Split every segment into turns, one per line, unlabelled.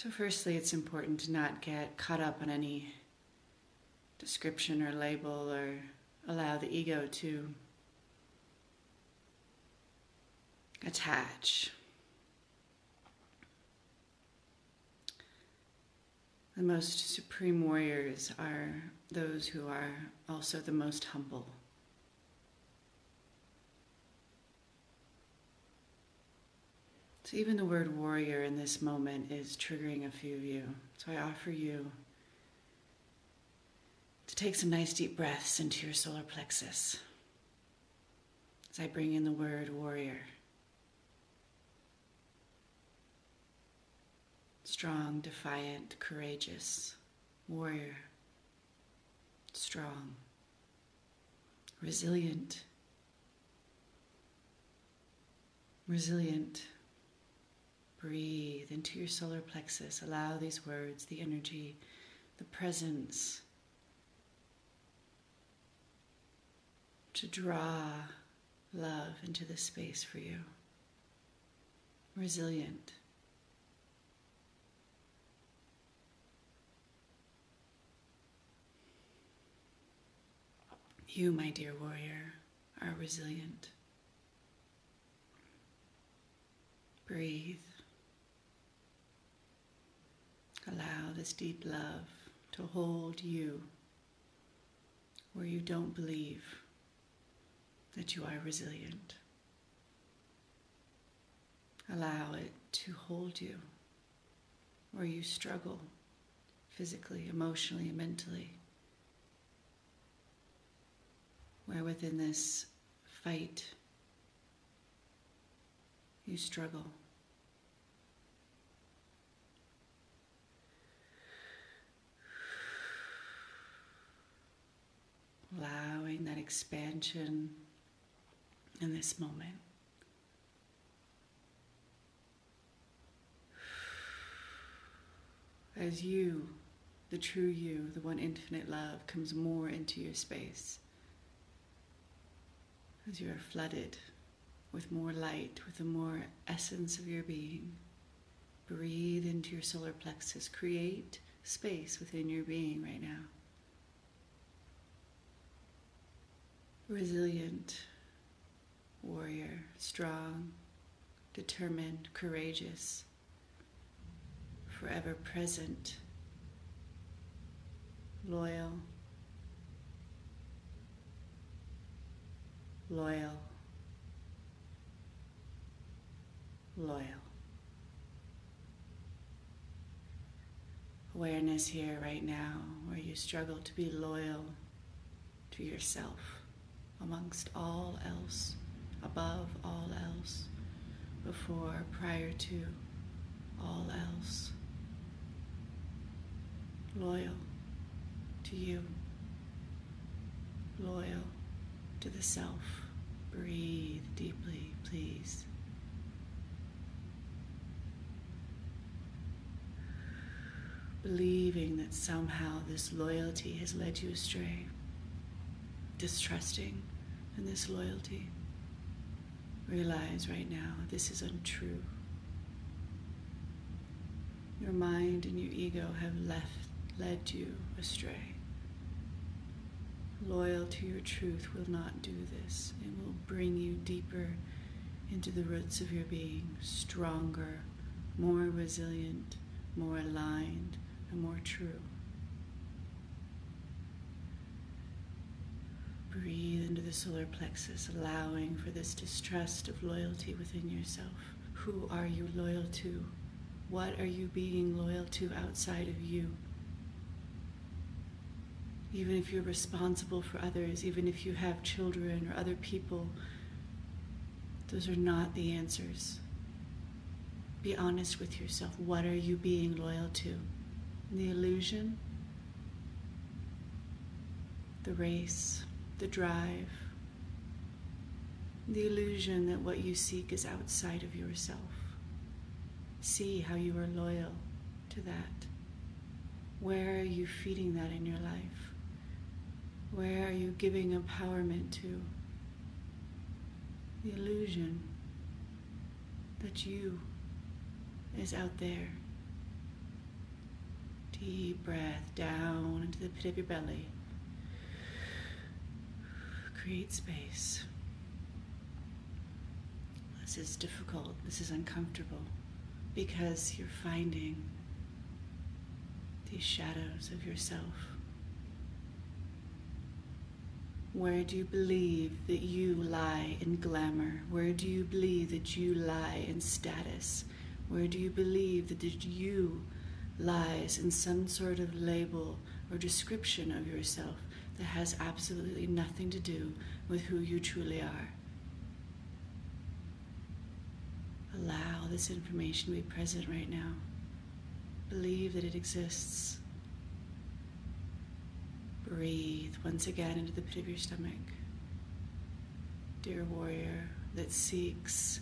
So, firstly, it's important to not get caught up on any description or label or allow the ego to attach. The most supreme warriors are those who are also the most humble. So, even the word warrior in this moment is triggering a few of you. So, I offer you to take some nice deep breaths into your solar plexus as I bring in the word warrior. Strong, defiant, courageous, warrior, strong, resilient, resilient. Breathe into your solar plexus. Allow these words, the energy, the presence to draw love into the space for you. Resilient. You, my dear warrior, are resilient. Breathe. Allow this deep love to hold you where you don't believe that you are resilient. Allow it to hold you where you struggle physically, emotionally, mentally. Where within this fight you struggle. Allowing that expansion in this moment. As you, the true you, the one infinite love, comes more into your space, as you are flooded with more light, with the more essence of your being, breathe into your solar plexus, create space within your being right now. Resilient warrior, strong, determined, courageous, forever present, loyal, loyal, loyal. Awareness here right now where you struggle to be loyal to yourself amongst all else above all else, before, prior to all else. Loyal to you, loyal to the self. Breathe deeply, please. Believing that somehow this loyalty has led you astray, distrusting and this loyalty. Realize right now this is untrue. Your mind and your ego have left, led you astray. Loyal to your truth will not do this. It will bring you deeper into the roots of your being, stronger, more resilient, more aligned, and more true. Breathe into the solar plexus, allowing for this distrust of loyalty within yourself. Who are you loyal to? What are you being loyal to outside of you? Even if you're responsible for others, even if you have children or other people, those are not the answers. Be honest with yourself. What are you being loyal to? The illusion? The race? The drive, the illusion that what you seek is outside of yourself. See how you are loyal to that. Where are you feeding that in your life? Where are you giving empowerment to? The illusion that you is out there Deep breath down into the pit of your belly. Create space. This is difficult, this is uncomfortable because you're finding these shadows of yourself. Where do you believe that you lie in glamour? Where do you believe that you lie in status? Where do you believe that you lies in some sort of label or description of yourself that has absolutely nothing to do with who you truly are? Allow this information to be present right now. Believe that it exists. Breathe once again into the pit of your stomach. Dear warrior that seeks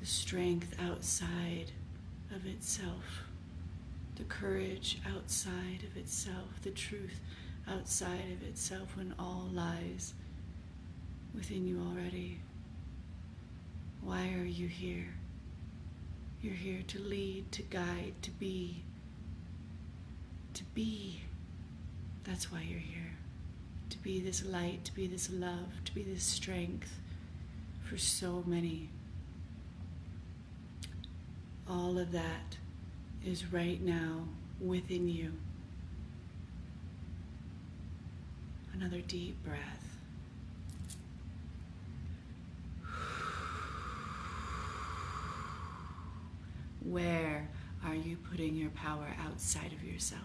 the strength outside of itself, the courage outside of itself, the truth outside of itself when all lies within you already. Why are you here? You're here to lead, to guide, to be. To be. That's why you're here. To be this light, to be this love, to be this strength for so many. All of that is right now within you. Another deep breath. Where are you putting your power outside of yourself?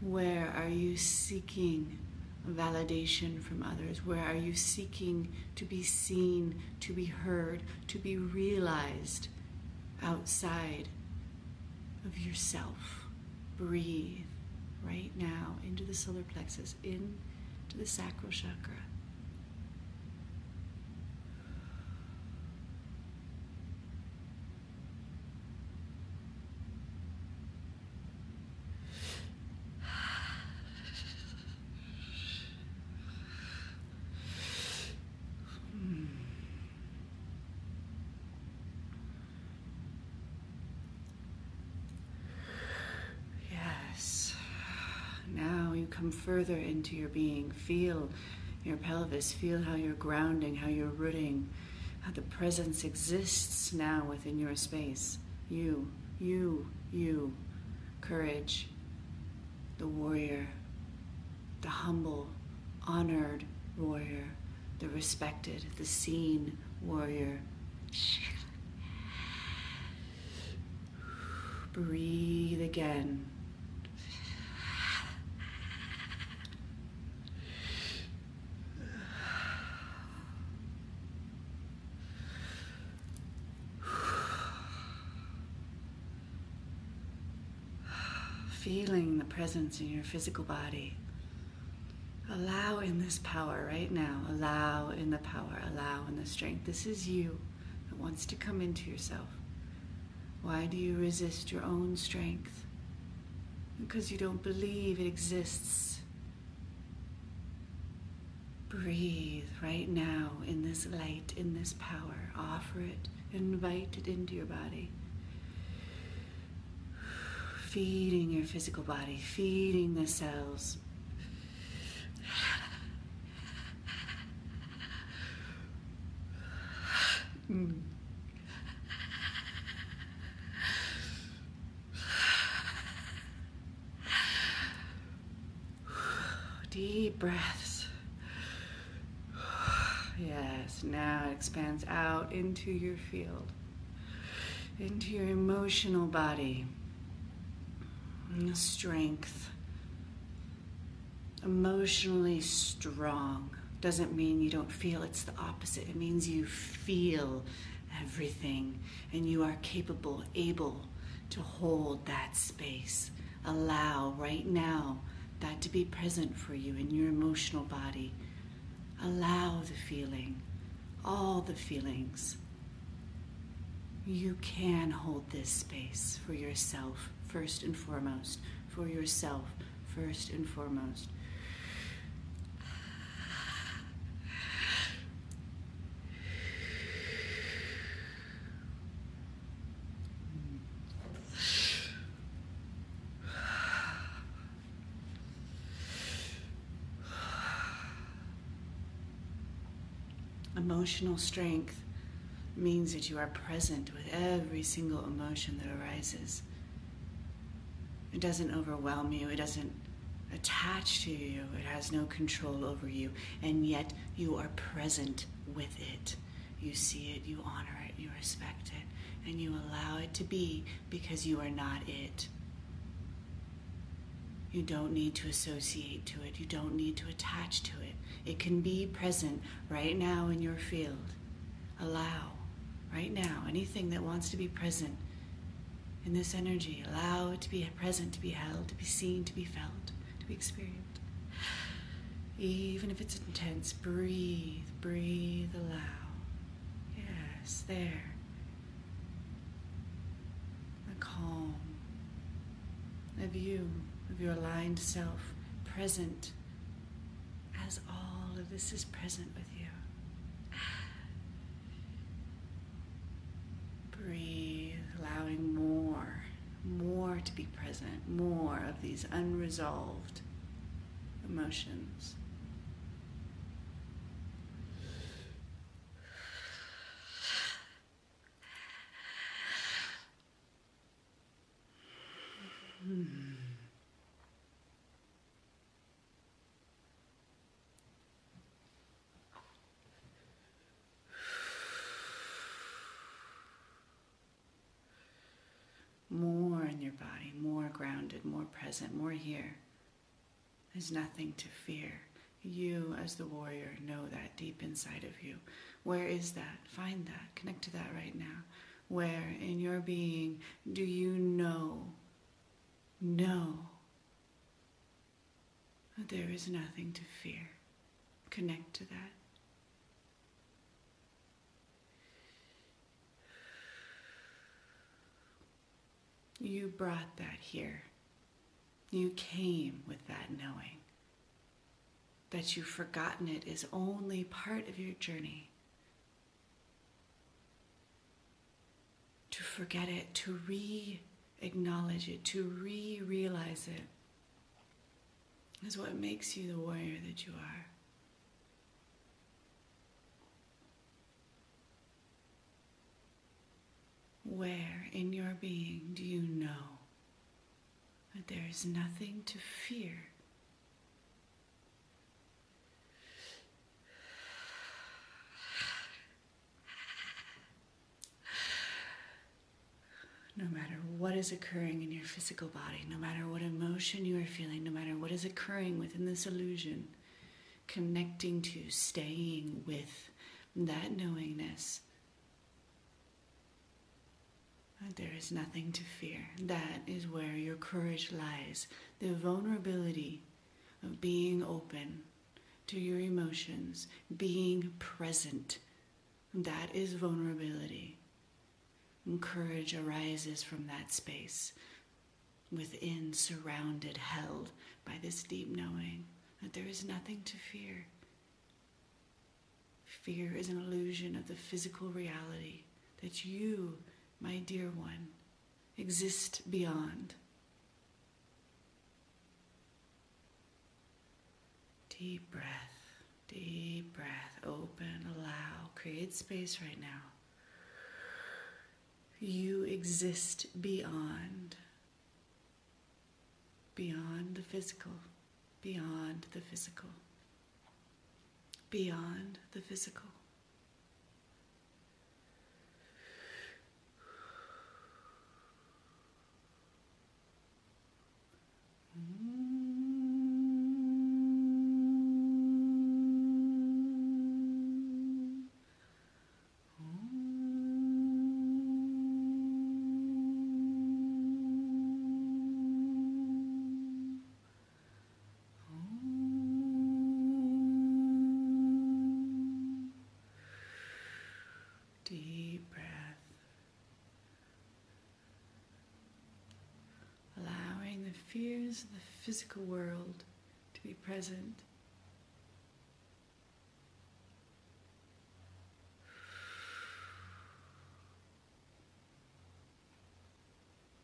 Where are you seeking validation from others? Where are you seeking to be seen, to be heard, to be realized outside of yourself? Breathe right now into the solar plexus, into the sacral chakra. come further into your being. Feel your pelvis, feel how you're grounding, how you're rooting, how the presence exists now within your space. You, you, you, courage, the warrior, the humble, honored warrior, the respected, the seen warrior. Breathe again. feeling the presence in your physical body. Allow in this power right now. Allow in the power. Allow in the strength. This is you that wants to come into yourself. Why do you resist your own strength? Because you don't believe it exists. Breathe right now in this light, in this power. Offer it, invite it into your body feeding your physical body, feeding the cells. Deep breaths. Yes, now it expands out into your field, into your emotional body Mm, strength. Emotionally strong doesn't mean you don't feel, it's the opposite. It means you feel everything and you are capable, able to hold that space. Allow right now that to be present for you in your emotional body. Allow the feeling, all the feelings. You can hold this space for yourself first and foremost, for yourself first and foremost. Emotional strength means that you are present with every single emotion that arises. It doesn't overwhelm you, it doesn't attach to you, it has no control over you, and yet you are present with it. You see it, you honor it, you respect it, and you allow it to be because you are not it. You don't need to associate to it, you don't need to attach to it. It can be present right now in your field. Allow right now anything that wants to be present in this energy. Allow it to be present, to be held, to be seen, to be felt, to be experienced. Even if it's intense, breathe, breathe, allow. Yes, there. The calm of you, of your aligned self, present as all of this is present with you. Breathe, allowing more, more to be present, more of these unresolved emotions. Hmm. more in your body, more grounded, more present, more here. There's nothing to fear. You, as the warrior, know that deep inside of you. Where is that? Find that. Connect to that right now. Where in your being do you know, know that there is nothing to fear? Connect to that. You brought that here. You came with that knowing. That you've forgotten it is only part of your journey. To forget it, to re acknowledge it, to re realize it, is what makes you the warrior that you are. Where in your being do you know that there is nothing to fear? No matter what is occurring in your physical body, no matter what emotion you are feeling, no matter what is occurring within this illusion, connecting to, staying with that knowingness there is nothing to fear. That is where your courage lies. The vulnerability of being open to your emotions, being present. That is vulnerability. And courage arises from that space, within, surrounded, held by this deep knowing that there is nothing to fear. Fear is an illusion of the physical reality that you my dear one, exist beyond. Deep breath, deep breath, open, allow, create space right now. You exist beyond, beyond the physical, beyond the physical, beyond the physical. fears of the physical world to be present.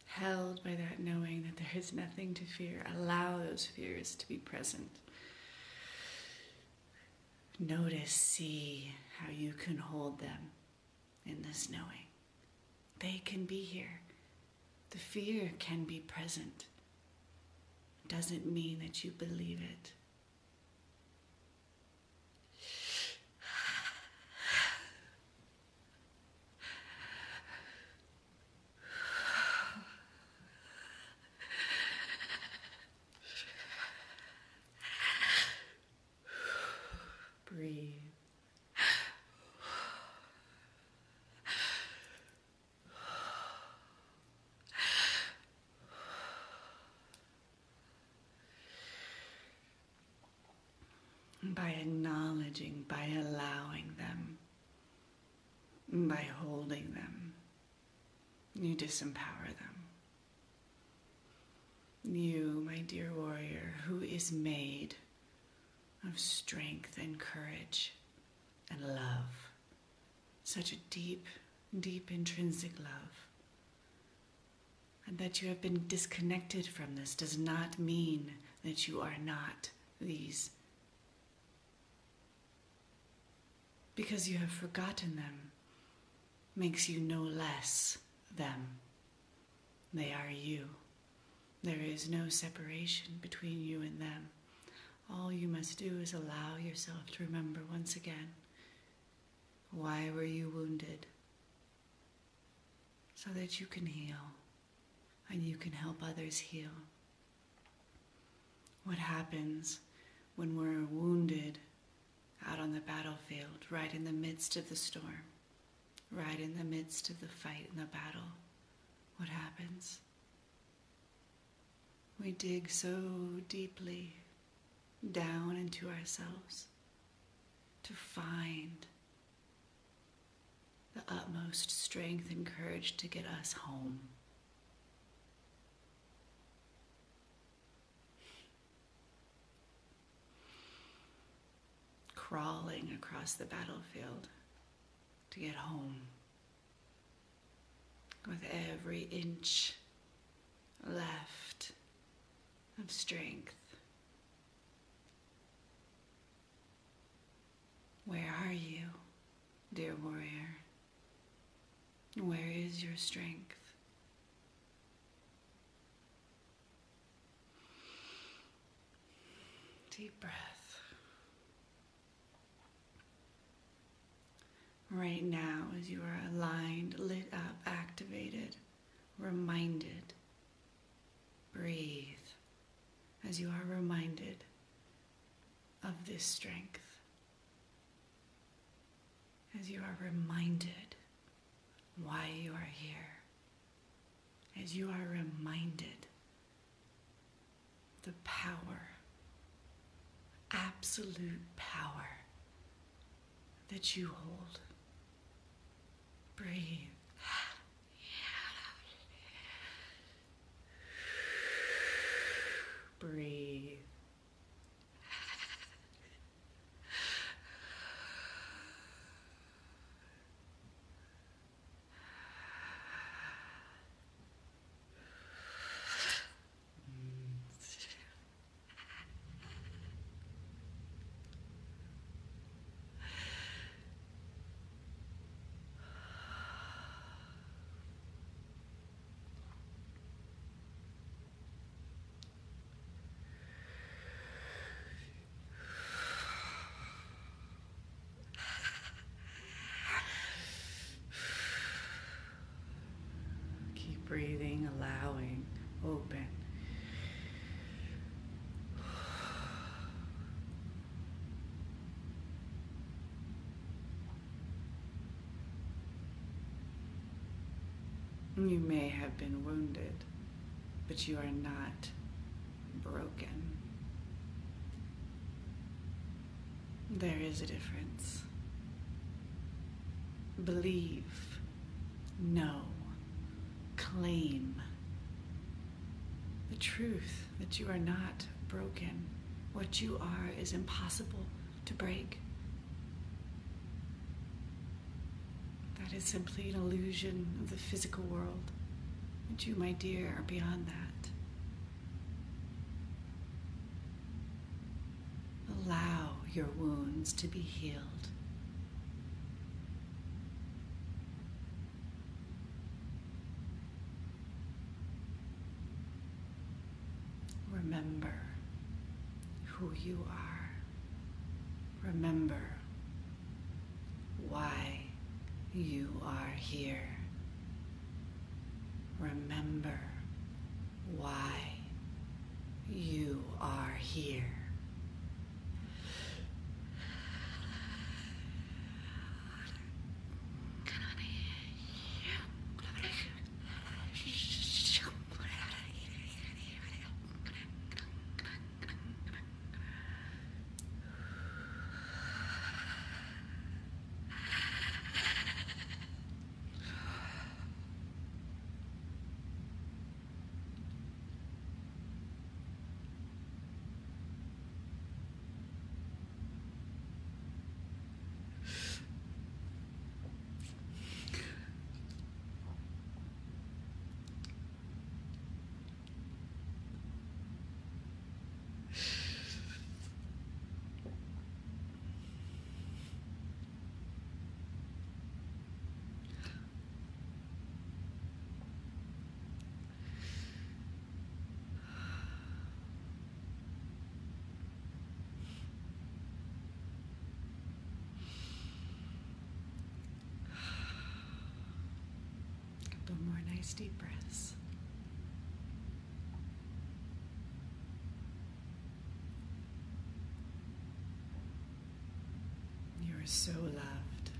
Held by that knowing that there is nothing to fear, allow those fears to be present. Notice, see how you can hold them in this knowing. They can be here. The fear can be present. Doesn't mean that you believe it. Breathe. By acknowledging, by allowing them, by holding them, you disempower them. You, my dear warrior, who is made of strength and courage and love. Such a deep, deep intrinsic love. And that you have been disconnected from this does not mean that you are not these. Because you have forgotten them makes you no less them. They are you. There is no separation between you and them. All you must do is allow yourself to remember once again why were you wounded? So that you can heal and you can help others heal. What happens when we're wounded out on the battlefield, right in the midst of the storm, right in the midst of the fight and the battle? What happens? We dig so deeply down into ourselves to find the utmost strength and courage to get us home. Crawling across the battlefield to get home with every inch left of strength. Where are you, dear warrior? Where is your strength? Deep breath. Right now, as you are aligned, lit up, activated, reminded, breathe as you are reminded of this strength. As you are reminded why you are here, as you are reminded the power, absolute power that you hold. Breathe. Keep breathing, allowing, open. You may have been wounded, but you are not broken. There is a difference. Believe, know, claim the truth that you are not broken. What you are is impossible to break. That is simply an illusion of the physical world. And you, my dear, are beyond that. Allow your wounds to be healed. Remember who you are. Remember why you are here. Remember why you are here. Couple more nice deep breaths. You are so loved.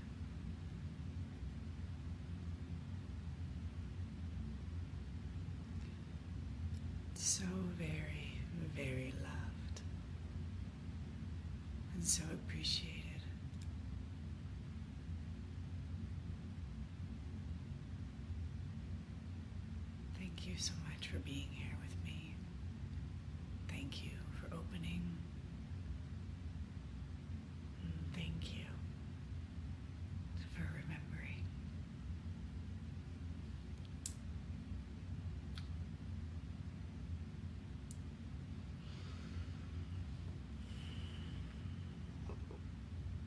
So very, very loved. And so appreciated. Thank you so much for being here